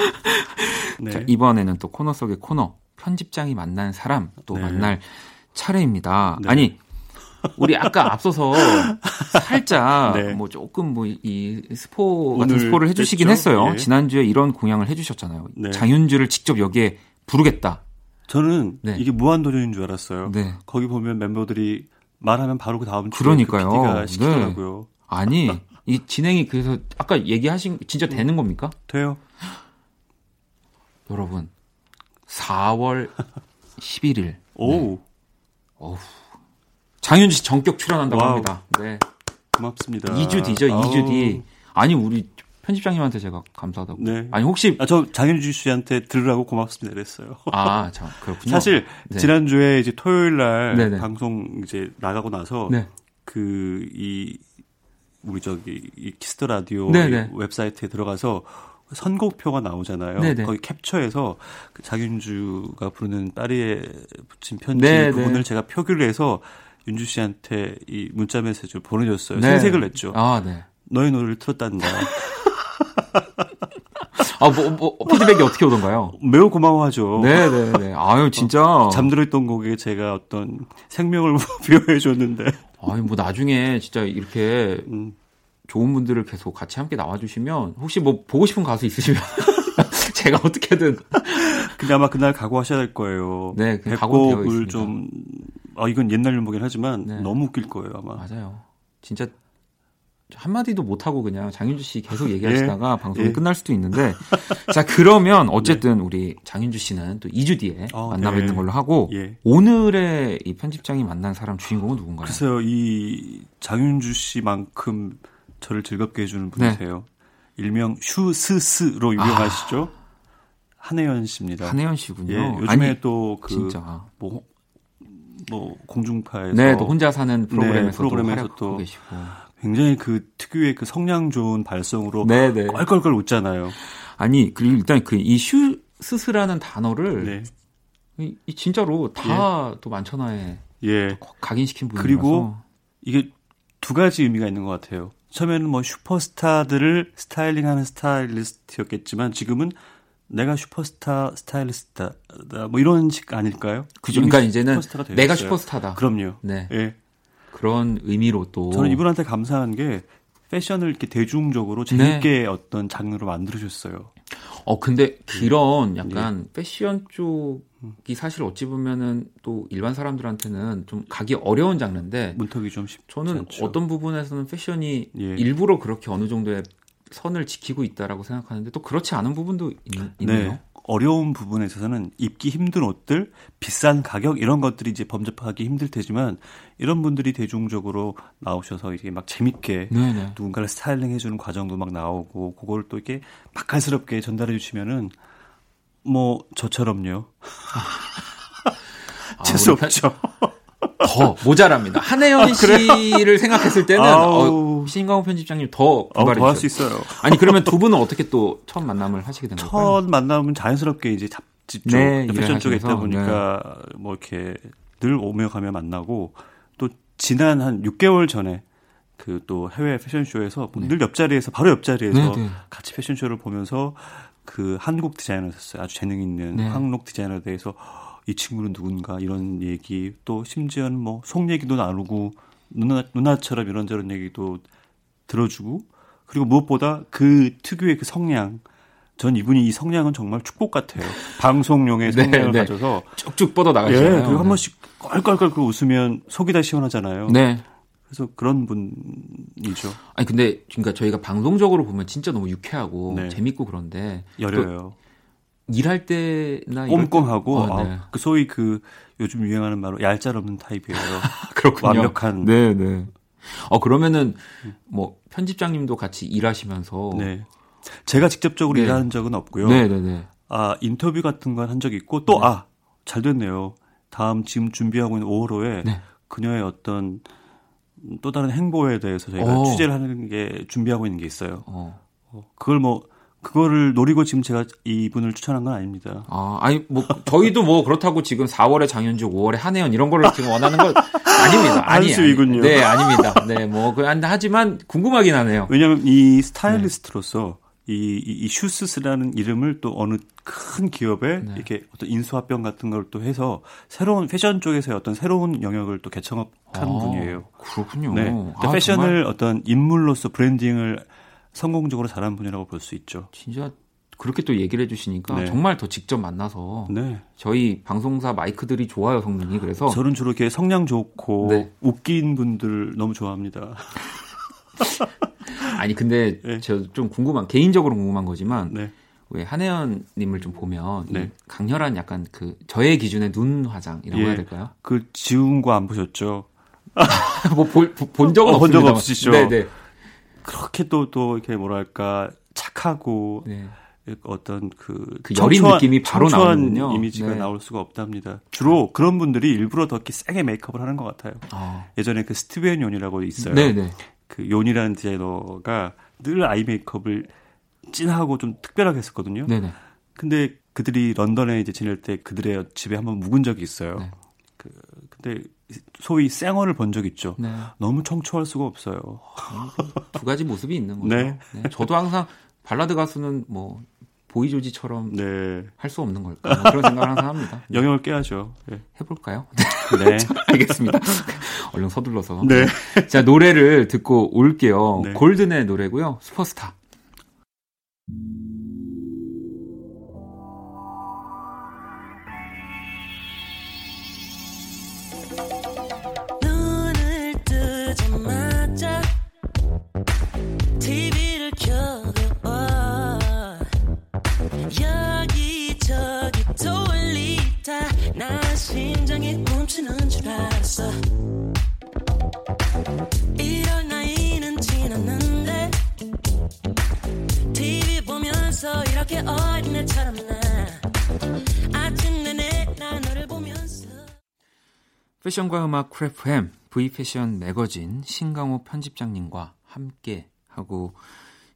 자, 네. 자, 이번에는 또 코너 속의 코너 편집장이 만난 사람 또 네. 만날 차례입니다. 네. 아니 우리 아까 앞서서 살짝 네. 뭐 조금 뭐 이 스포 같은 스포를 해주시긴 됐죠? 했어요. 예. 지난주에 이런 공약을 해주셨잖아요. 네. 장윤주를 직접 여기에 부르겠다. 저는 네. 이게 무한도전인 줄 알았어요. 네. 거기 보면 멤버들이 말하면 바로 그 다음 주에 그러니까요. 그 PD가 네. 시키더라고요. 아니 이 진행이 그래서 아까 얘기하신 진짜 되는 겁니까? 돼요. 여러분 4월 11일 오, 장윤주 씨 전격 출연한다고 와우. 합니다. 네. 고맙습니다. 2주 뒤죠. 아우. 2주 뒤. 아니 우리 편집장님한테 제가 감사하다고. 네. 아니 혹시 아, 저 장윤주 씨한테 들으라고 고맙습니다 그랬어요. 아, 자, 그렇군요. 사실 네. 지난주에 이제 토요일 날 네네. 방송 이제 나가고 나서 네. 그 이 우리 저기 이 키스 더 라디오 네네. 웹사이트에 들어가서 선곡표가 나오잖아요. 네네. 거기 캡처해서 그 장윤주가 부르는 파리에 붙인 편지 네네. 부분을 제가 표기를 해서 윤주 씨한테 이 문자 메시지를 보내줬어요. 네. 생색을 냈죠. 아, 네. 너의 노래를 틀었단다. 아, 뭐, 뭐 피드백이 어떻게 오던가요? 매우 고마워하죠. 네, 네, 네. 아유, 진짜. 잠들어있던 곡에 제가 어떤 생명을 부여해 줬는데. 아유, 뭐 나중에 진짜 이렇게 음. 좋은 분들을 계속 같이 함께 나와주시면 혹시 뭐 보고 싶은 가수 있으시면 제가 어떻게든 근데 아마 그날 각오하셔야 될 거예요. 네, 백곡을. 좀, 아, 이건 옛날 유머긴 하지만 네. 너무 웃길 거예요, 아마. 맞아요. 진짜 한 마디도 못 하고 그냥 장윤주 씨 계속 얘기하시다가 방송이 예. 끝날 수도 있는데 자 그러면 어쨌든 우리 장윤주 씨는 또 2주 뒤에 어, 만나 네. 뵙는 걸로 하고 예. 오늘의 이 편집장이 만난 사람 주인공은 누군가요? 글쎄요, 이 장윤주 씨만큼 저를 즐겁게 해주는 분이세요. 일명 슈스스로 유명하시죠? 한혜연 씨입니다. 아. 한혜연 씨군요. 예, 요즘에 아니, 또 그, 진짜 뭐, 뭐, 공중파에서. 네, 또 혼자 사는 프로그램에서 네, 프로그램에서 또 또. 굉장히 그 특유의 그 성량 좋은 발성으로 네, 네. 껄껄껄 웃잖아요. 아니 그리고 일단 그 이 슈스스라는 단어를 네. 이, 이 진짜로 다또 만천하에 예. 각인시킨 분이라서 그리고 이게 두 가지 의미가 있는 것 같아요. 처음에는 뭐 슈퍼스타들을 스타일링하는 스타일리스트였겠지만 지금은 내가 슈퍼스타 스타일리스트다 뭐 이런 식 아닐까요? 그죠. 그러니까 이제는 내가. 슈퍼스타다. 그럼요. 네. 예. 그런 의미로 또 저는 이분한테 감사한 게 패션을 이렇게 대중적으로 네. 재밌게 어떤 장르로 만들어줬어요. 어 근데 네. 그런 약간 패션 쪽 이 사실 어찌 보면은 또 일반 사람들한테는 좀 가기 어려운 장르인데 문턱이 좀 쉽지 저는 않죠. 어떤 부분에서는 패션이 예. 일부러 그렇게 어느 정도의 선을 지키고 있다라고 생각하는데 또 그렇지 않은 부분도 있, 있네요. 네. 어려운 부분에 있어서는 입기 힘든 옷들, 비싼 가격 이런 것들이 이제 범접하기 힘들 테지만 이런 분들이 대중적으로 나오셔서 이게 막 재밌게 네네. 누군가를 스타일링 해주는 과정도 막 나오고 그걸 또 이렇게 맛깔스럽게 전달해 주시면은 뭐 저처럼요. 아, 재수 없죠. 더 모자랍니다. 한혜연 씨를 생각했을 때는 아우. 어, 신강호 편집장님 더 어, 분발해 더할 수. 있어요. 아니 그러면 두 분은 어떻게 또 처음 만남을 하시게 된 걸까요? 첫 만남은 자연스럽게 이제 잡지 쪽, 네, 패션 쪽에 있다 보니까 뭐 이렇게 늘 오며 가며 만나고 또 지난 한 6개월 전에 그 또 해외 패션쇼에서 늘 옆자리에서 바로 옆자리에서 네, 네. 같이 패션쇼를 보면서 그 한국 디자이너였어요. 아주 재능 있는 네. 한국 디자이너에 대해서 이 친구는 누군가 이런 얘기 또 심지어는 뭐 속 얘기도 나누고 누나 누나처럼 이런저런 얘기도 들어주고 그리고 무엇보다 그 특유의 그 성량 전 이분이 이 성량은 정말 축복 같아요. 방송용의 네, 성량을 네. 가져서 쭉쭉 뻗어 예, 나가시잖아요. 그리고 한 번씩 껄껄껄 그 웃으면 속이 다 시원하잖아요. 네. 그래서 그런 분이죠. 아니 근데 그러니까 저희가 방송적으로 보면 진짜 너무 유쾌하고 네. 재밌고 그런데 여려요. 또 일할 때나 꼼꼼하고 때- 어, 네. 아, 그 소위 그 요즘 유행하는 말로 얄짤없는 타입이에요. 그렇군요. 완벽한. 네, 네. 어 그러면은 뭐 편집장님도 같이 일하시면서 네. 제가 직접적으로 네. 일하는 적은 없고요. 네, 네, 네. 아 인터뷰 같은 건 한 적이 있고 또 아 잘 됐네요. 다음 지금 준비하고 있는 5월호에 네. 그녀의 어떤 또 다른 행보에 대해서 저희가 오. 취재를 하는 게 준비하고 있는 게 있어요. 어. 어, 그걸 뭐 그거를 노리고 지금 제가 이분을 추천한 건 아닙니다. 아, 아니 뭐 저희도 뭐 그렇다고 지금 4월에 장현주, 5월에 한혜연 이런 거를 지금 원하는 건 아닙니다. 아니, 한수이군요. 아니. 네, 아닙니다. 네, 뭐 그, 하지만 궁금하긴 하네요. 왜냐하면 이 스타일리스트로서 이, 이, 이 슈스스라는 이름을 또 어느 큰 기업에 네. 이렇게 어떤 인수합병 같은 걸 또 해서 새로운 패션 쪽에서의 어떤 새로운 영역을 또 개척한 아, 분이에요. 그렇군요. 네. 아, 그러니까 패션을 정말 어떤 인물로서 브랜딩을 성공적으로 잘한 분이라고 볼 수 있죠. 진짜 그렇게 또 얘기를 해주시니까 네. 정말 더 직접 만나서 네. 저희 방송사 마이크들이 좋아요 성능이 그래서 저는 주로 이렇게 성량 좋고 네. 웃긴 분들 너무 좋아합니다. 아니 근데 네. 저좀 궁금한 개인적으로 궁금한 거지만 네. 왜 한혜연님을 좀 보면 이 네. 강렬한 약간 그 저의 기준의 눈 화장이라고 예. 해야 될까요? 그 지운 거 안 보셨죠? 뭐본 적은 어, 본적 없습니다. 없으시죠? 네네. 그렇게 또또 이렇게 뭐랄까 착하고 네. 어떤 그, 그 여린 느낌이 바로 나오는군요. 이미지가 네. 나올 수가 없답니다. 주로 그런 분들이 일부러 더 이렇게 세게 메이크업을 하는 것 같아요. 아. 예전에 그 스티븐 요니라고 있어요. 네네. 그 요니라는 디자이너가 늘 아이 메이크업을 진하고 좀 특별하게 했었거든요. 네네. 근데 그들이 런던에 이제 지낼 때 그들의 집에 한번 묵은 적이 있어요. 네. 그 근데 소위 쌩얼을 본 적 있죠. 네. 너무 청초할 수가 없어요. 두 가지 모습이 있는 거죠. 네. 네. 저도 항상 발라드 가수는 뭐 보이조지처럼 네. 할수 없는 걸까 뭐 그런 생각을 항상 합니다. 영역을 깨야죠. 네. 해볼까요? 네. 알겠습니다. 얼른 서둘러서. 네. 자 노래를 듣고 올게요. 네. 골든의 노래고요. 슈퍼스타. 눈을 뜨자마자 TV 심장이 멈추는 줄 알았어 이럴 나이는 지났는데 TV 보면서 이렇게 어린애처럼 나 아침 내내 나 너를 보면서 패션과 음악 크래프햄 V 패션 매거진 신강호 편집장님과 함께 하고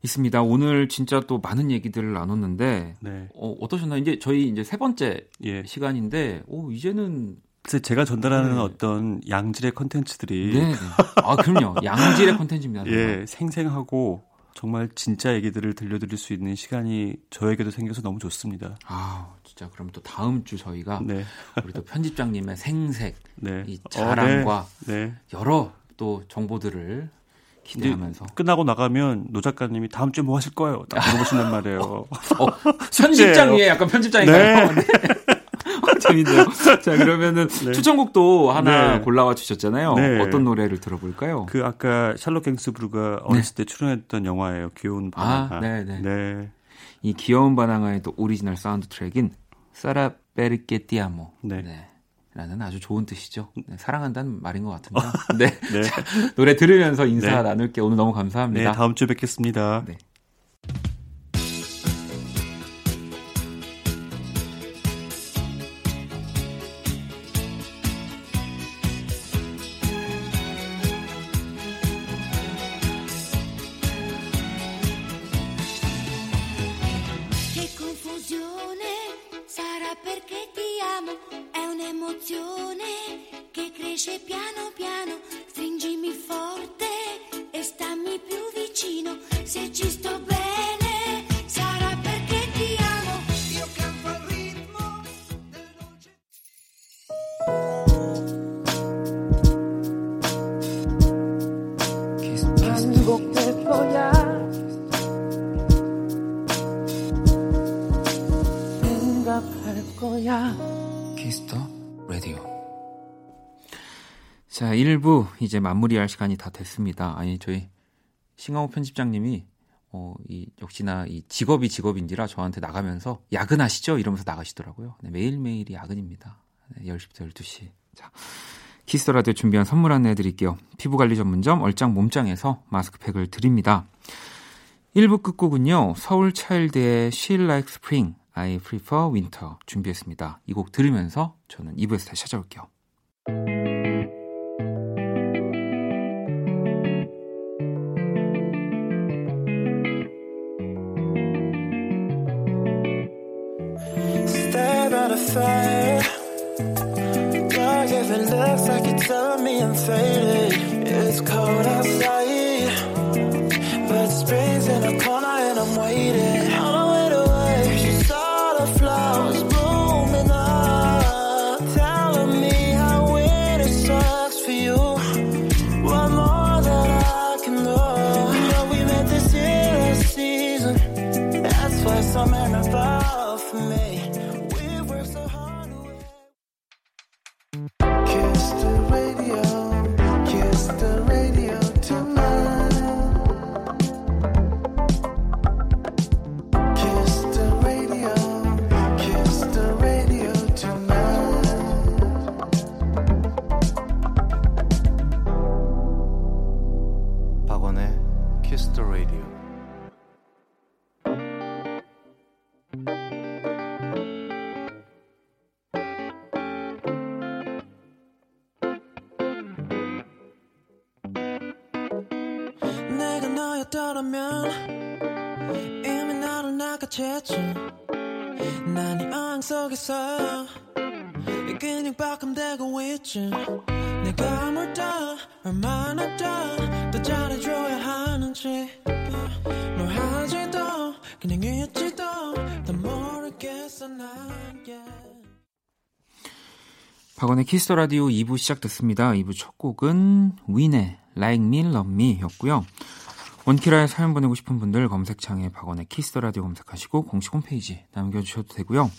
있습니다. 오늘 진짜 또 많은 얘기들을 나눴는데 네. 어, 어떠셨나요? 이제 저희 이제 세 번째 예. 시간인데 오 이제는 그래서 제가 전달하는 네. 어떤 양질의 컨텐츠들이 네, 네. 아 그럼요. 양질의 콘텐츠입니다. 정말. 예, 생생하고 정말 진짜 얘기들을 들려드릴 수 있는 시간이 저에게도 생겨서 너무 좋습니다. 아 진짜 그럼 또 다음 주 저희가 네. 우리 또 편집장님의 생색 네. 이 어, 자랑과 네. 네. 여러 또 정보들을 기대하면서 끝나고 나가면 노 작가님이 다음 주에 뭐 하실 거예요? 딱 물어보신단 말이에요. 어, 편집장 위에 약간 편집장인가요? 네. 재밌네요. 자 그러면은 추천곡도 하나 네. 골라와 주셨잖아요. 네. 어떤 노래를 들어볼까요? 그 아까 샬롯 갱스부르가 어렸을 때 출연했던 영화예요. 귀여운 아, 바나나. 네, 네. 네. 이 귀여운 바나나의 또 오리지널 사운드 트랙인 Sarà perché ti amo. 네. 라는 아주 좋은 뜻이죠. 네, 사랑한다는 말인 것 같은데요. 네. 네. 자, 노래 들으면서 인사 네. 나눌게 오늘 너무 네, 감사합니다. 다음 아, 네. 주에 뵙겠습니다. 네. 자, 1부 이제 마무리할 시간이 다 됐습니다. 아니, 저희 신강호 편집장님이 어, 이 역시나 이 직업이 직업인지라 저한테 나가면서 야근하시죠? 이러면서 나가시더라고요. 네, 매일매일이 야근입니다. 네, 10시부터 12시. 자, 키스 라디오 준비한 선물 안내해 드릴게요. 피부관리 전문점 얼짱 몸짱에서 마스크팩을 드립니다. 1부 끝곡은요. 서울 차일드의 She Like Spring, I Prefer Winter 준비했습니다. 이 곡 들으면서 저는 2부에서 다시 찾아올게요. tell me I'm faded 있지 내가 뭘 더 얼마나 더 더 잘해줘야 하는지 뭘 하지도 그냥 있지도 더 모르겠어 난. 박원의 키스 더 라디오 2부 시작됐습니다. 2부 첫 곡은 윈의 Like Me Love Me 였고요. 원키라에 사연 보내고 싶은 분들 검색창에 박원의 키스 더 라디오 검색하시고 공식 홈페이지 남겨주셔도 되고요.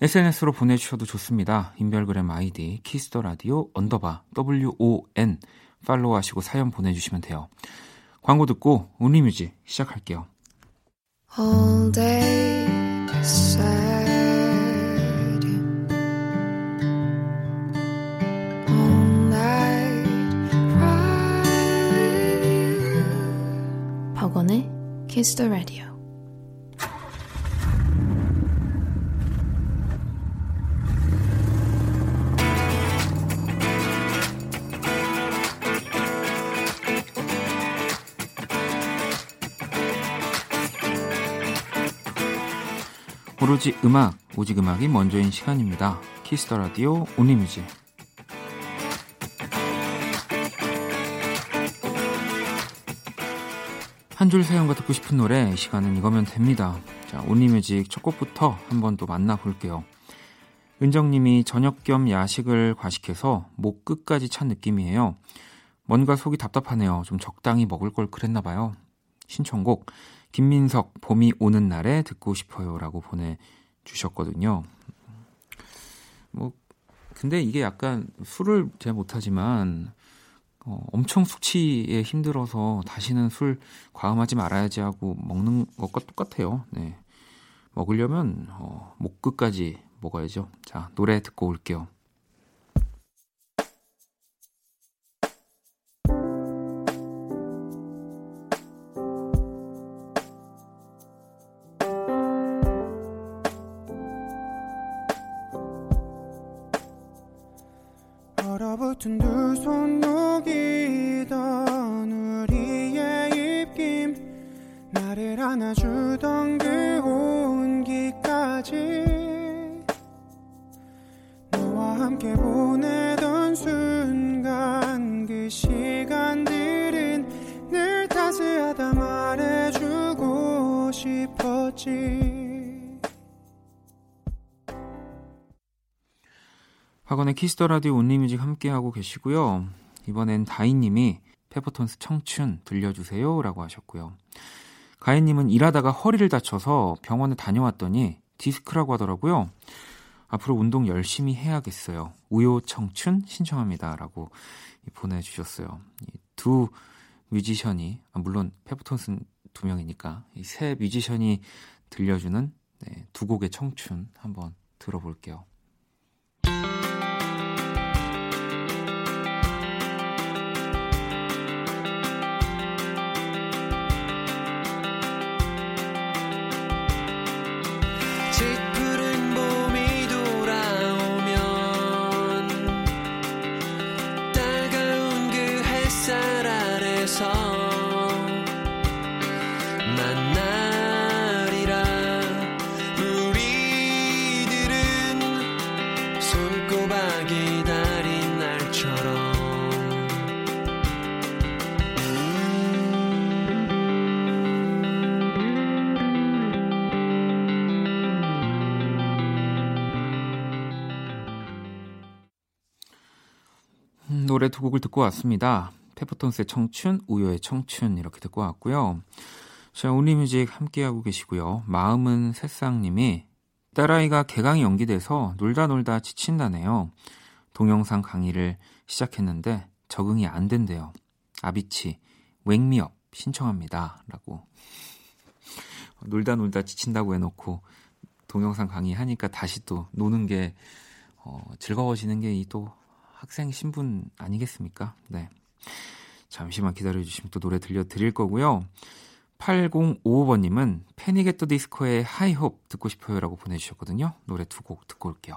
SNS로 보내주셔도 좋습니다. 인별그램 아이디 키스 더 라디오 언더바 WON 팔로우하시고 사연 보내주시면 돼요. 광고 듣고 Only Music 시작할게요. All day beside you. All night cry with you. 박원의 Kiss the Radio. 오로지 음악, 오직 음악이 먼저인 시간입니다. 키스 더 라디오 온리뮤직 한 줄 사연과 듣고 싶은 노래 이 시간은 이거면 됩니다. 자, 온리뮤직 첫 곡부터 한번 또 만나볼게요. 은정님이 저녁 겸 야식을 과식해서 목 끝까지 찬 느낌이에요. 뭔가 속이 답답하네요. 좀 적당히 먹을 걸 그랬나봐요. 신청곡 김민석 봄이 오는 날에 듣고 싶어요라고 보내 주셨거든요. 뭐 근데 이게 약간 술을 잘 못하지만 어, 엄청 숙취에 힘들어서 다시는 술 과음하지 말아야지 하고 먹는 것과 똑같아요. 네. 먹으려면 어, 목 끝까지 먹어야죠. 자 노래 듣고 올게요. 박원의 Kiss the Radio Only Music 함께하고 계시고요. 이번엔 다희님이 페퍼톤스 청춘 들려주세요 라고 하셨고요. 가희님은 일하다가 허리를 다쳐서 병원에 다녀왔더니 디스크라고 하더라고요. 앞으로 운동 열심히 해야겠어요. 우효 청춘 신청합니다 라고 보내주셨어요. 두 뮤지션이 아, 물론 페퍼톤스는 두 명이니까 이 세 뮤지션이 들려주는 네, 두 곡의 청춘 한번 들어볼게요. 노래 두 곡을 듣고 왔습니다. 페퍼톤스의 청춘, 우요의 청춘 이렇게 듣고 왔고요. 자, 온리뮤직 함께하고 계시고요. 마음은 새싹님이 딸아이가 개강이 연기돼서 놀다 놀다 지친다네요. 동영상 강의를 시작했는데 적응이 안 된대요. 아비치, 웽미업 신청합니다. 라고. 놀다 놀다 지친다고 해놓고 동영상 강의하니까 다시 또 노는 게 어, 즐거워지는 게 이 또 학생 신분 아니겠습니까? 네. 잠시만 기다려주시면 또 노래 들려드릴 거고요. 8055번님은 패닉 앳더 디스코의 하이홉 듣고 싶어요 라고 보내주셨거든요. 노래 두 곡 듣고 올게요.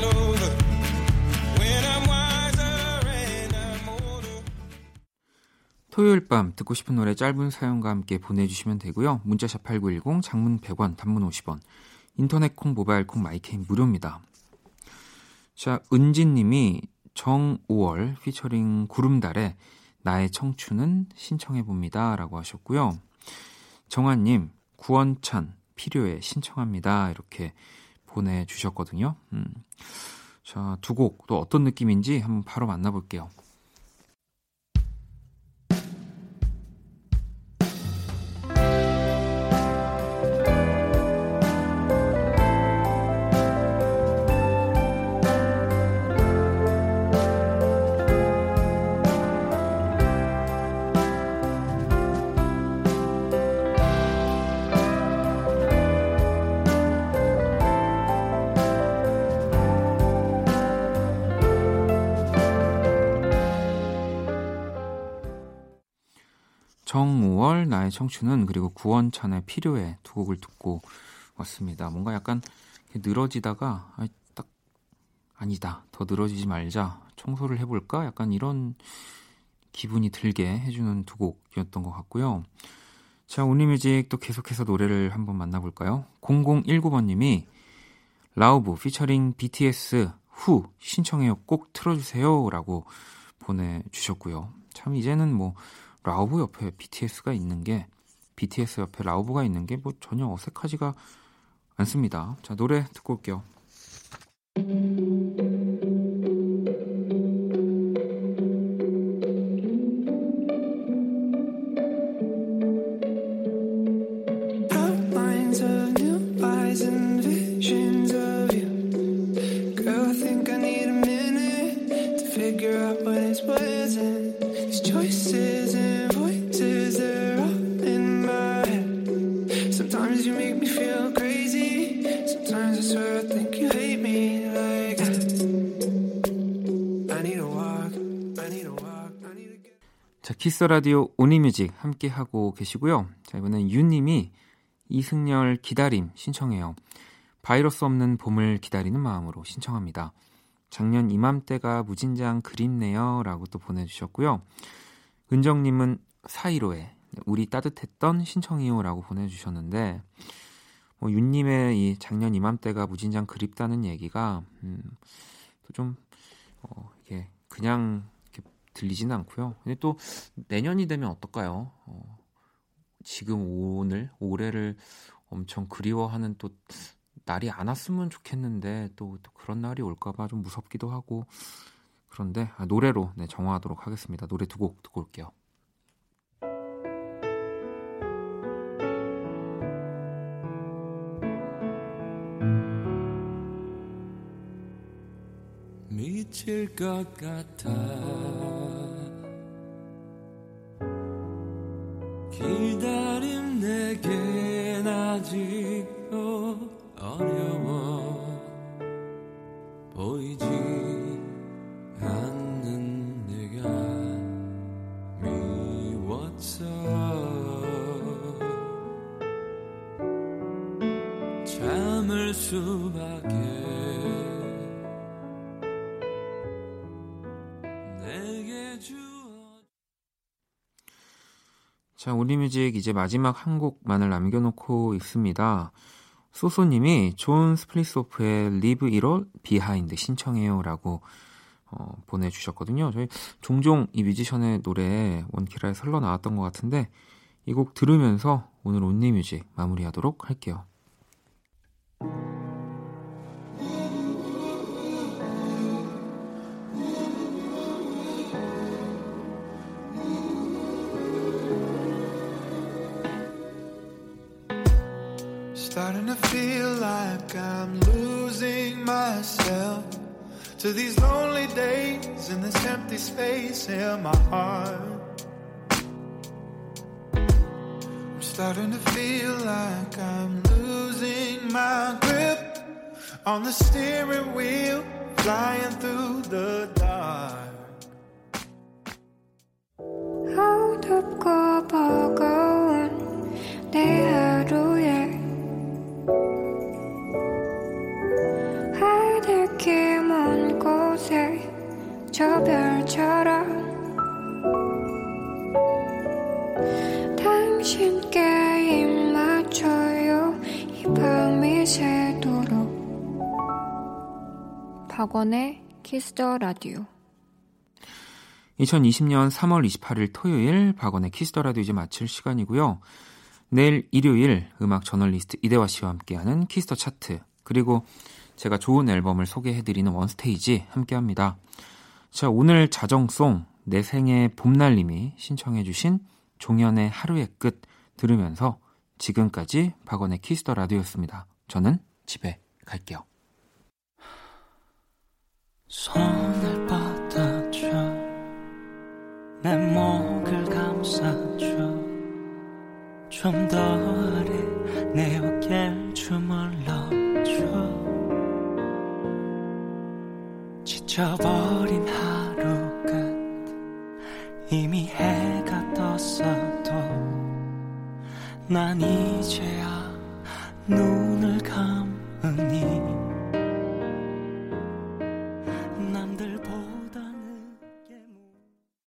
토요일 밤 듣고 싶은 노래 짧은 사연과 함께 보내주시면 되고요. 문자 샵 8910, 장문 100원, 단문 50원, 인터넷 콩, 모바일 콩, my K는 무료입니다. 자, 은진님이 정우월 피처링 구름달의 나의 청춘은 신청해봅니다. 라고 하셨고요. 정한님, 구원찬, 필요해 신청합니다. 이렇게 보내주셨거든요. 음. 자, 두 곡 또 어떤 느낌인지 한번 바로 만나볼게요. 나의 청춘은 그리고 구원찬의 필요해 두 곡을 듣고 왔습니다. 뭔가 약간 늘어지다가 아, 딱 아니다 더 늘어지지 말자 청소를 해볼까 약간 이런 기분이 들게 해주는 두 곡이었던 것 같고요. 자 온리뮤직 또 계속해서 노래를 한번 만나볼까요? 0019번님이 라우브 피처링 BTS 후 신청해요 꼭 틀어주세요라고 보내주셨고요. 참 이제는 뭐 라우브 옆에 BTS가 있는 게 BTS 옆에 라우브가 있는 게 뭐 전혀 어색하지가 않습니다. 자 노래 듣고 올게요. 자, Kiss the Radio Only Music 함께 하고 계시고요. 자, 이번엔 유님이 이승열 기다림 신청해요. 바이러스 없는 봄을 기다리는 마음으로 신청합니다. 작년 이맘때가 무진장 그립네요. 라고 또 보내주셨고요. 은정님은 사이로에 우리 따뜻했던 신청이요. 라고 보내주셨는데, 뭐, 윤님의 이 작년 이맘때가 무진장 그립다는 얘기가, 음, 좀, 어, 이게 그냥 들리지는 않고요. 근데 또 내년이 되면 어떨까요? 어, 지금 오늘, 올해를 엄청 그리워하는 또 날이 안 왔으면 좋겠는데 또, 또 그런 날이 올까봐 좀 무섭기도 하고 그런데 아, 노래로 네, 정화하도록 하겠습니다. 노래 두 곡 듣고 올게요. 미칠 것 같아 Only Music 이제 마지막 한 곡만을 남겨놓고 있습니다. 소소님이 존 Leave It All Behind 신청해요라고 어, 보내주셨거든요. 저희 종종 이 뮤지션의 노래 원키라에서 흘러나왔던 것 같은데 이 곡 들으면서 오늘 Only Music 마무리하도록 할게요. to feel like I'm losing myself to these lonely days in this empty space in my heart. I'm starting to feel like I'm losing my grip on the steering wheel, flying through the dark. Out of go. 박원의 Kiss the Radio 2020년 3월 28일 토요일 박원의 Kiss the Radio 이제 마칠 시간이고요. 내일 일요일 음악 저널리스트 이대화 씨와 함께하는 Kiss the Chart 그리고 제가 좋은 앨범을 소개해드리는 One Stage 함께합니다. 자 오늘 자정송 내 생의 봄날님이 신청해주신 종현의 하루의 끝 들으면서 지금까지 박원의 Kiss the Radio였습니다. 저는 집에 갈게요. 손을 뻗어줘. 내 목을 감싸줘. 좀 더 아래 내 어깨를 주물러줘. 지쳐버린 하루 끝. 이미 해가 떴어도 난 이제야 눈을 감으니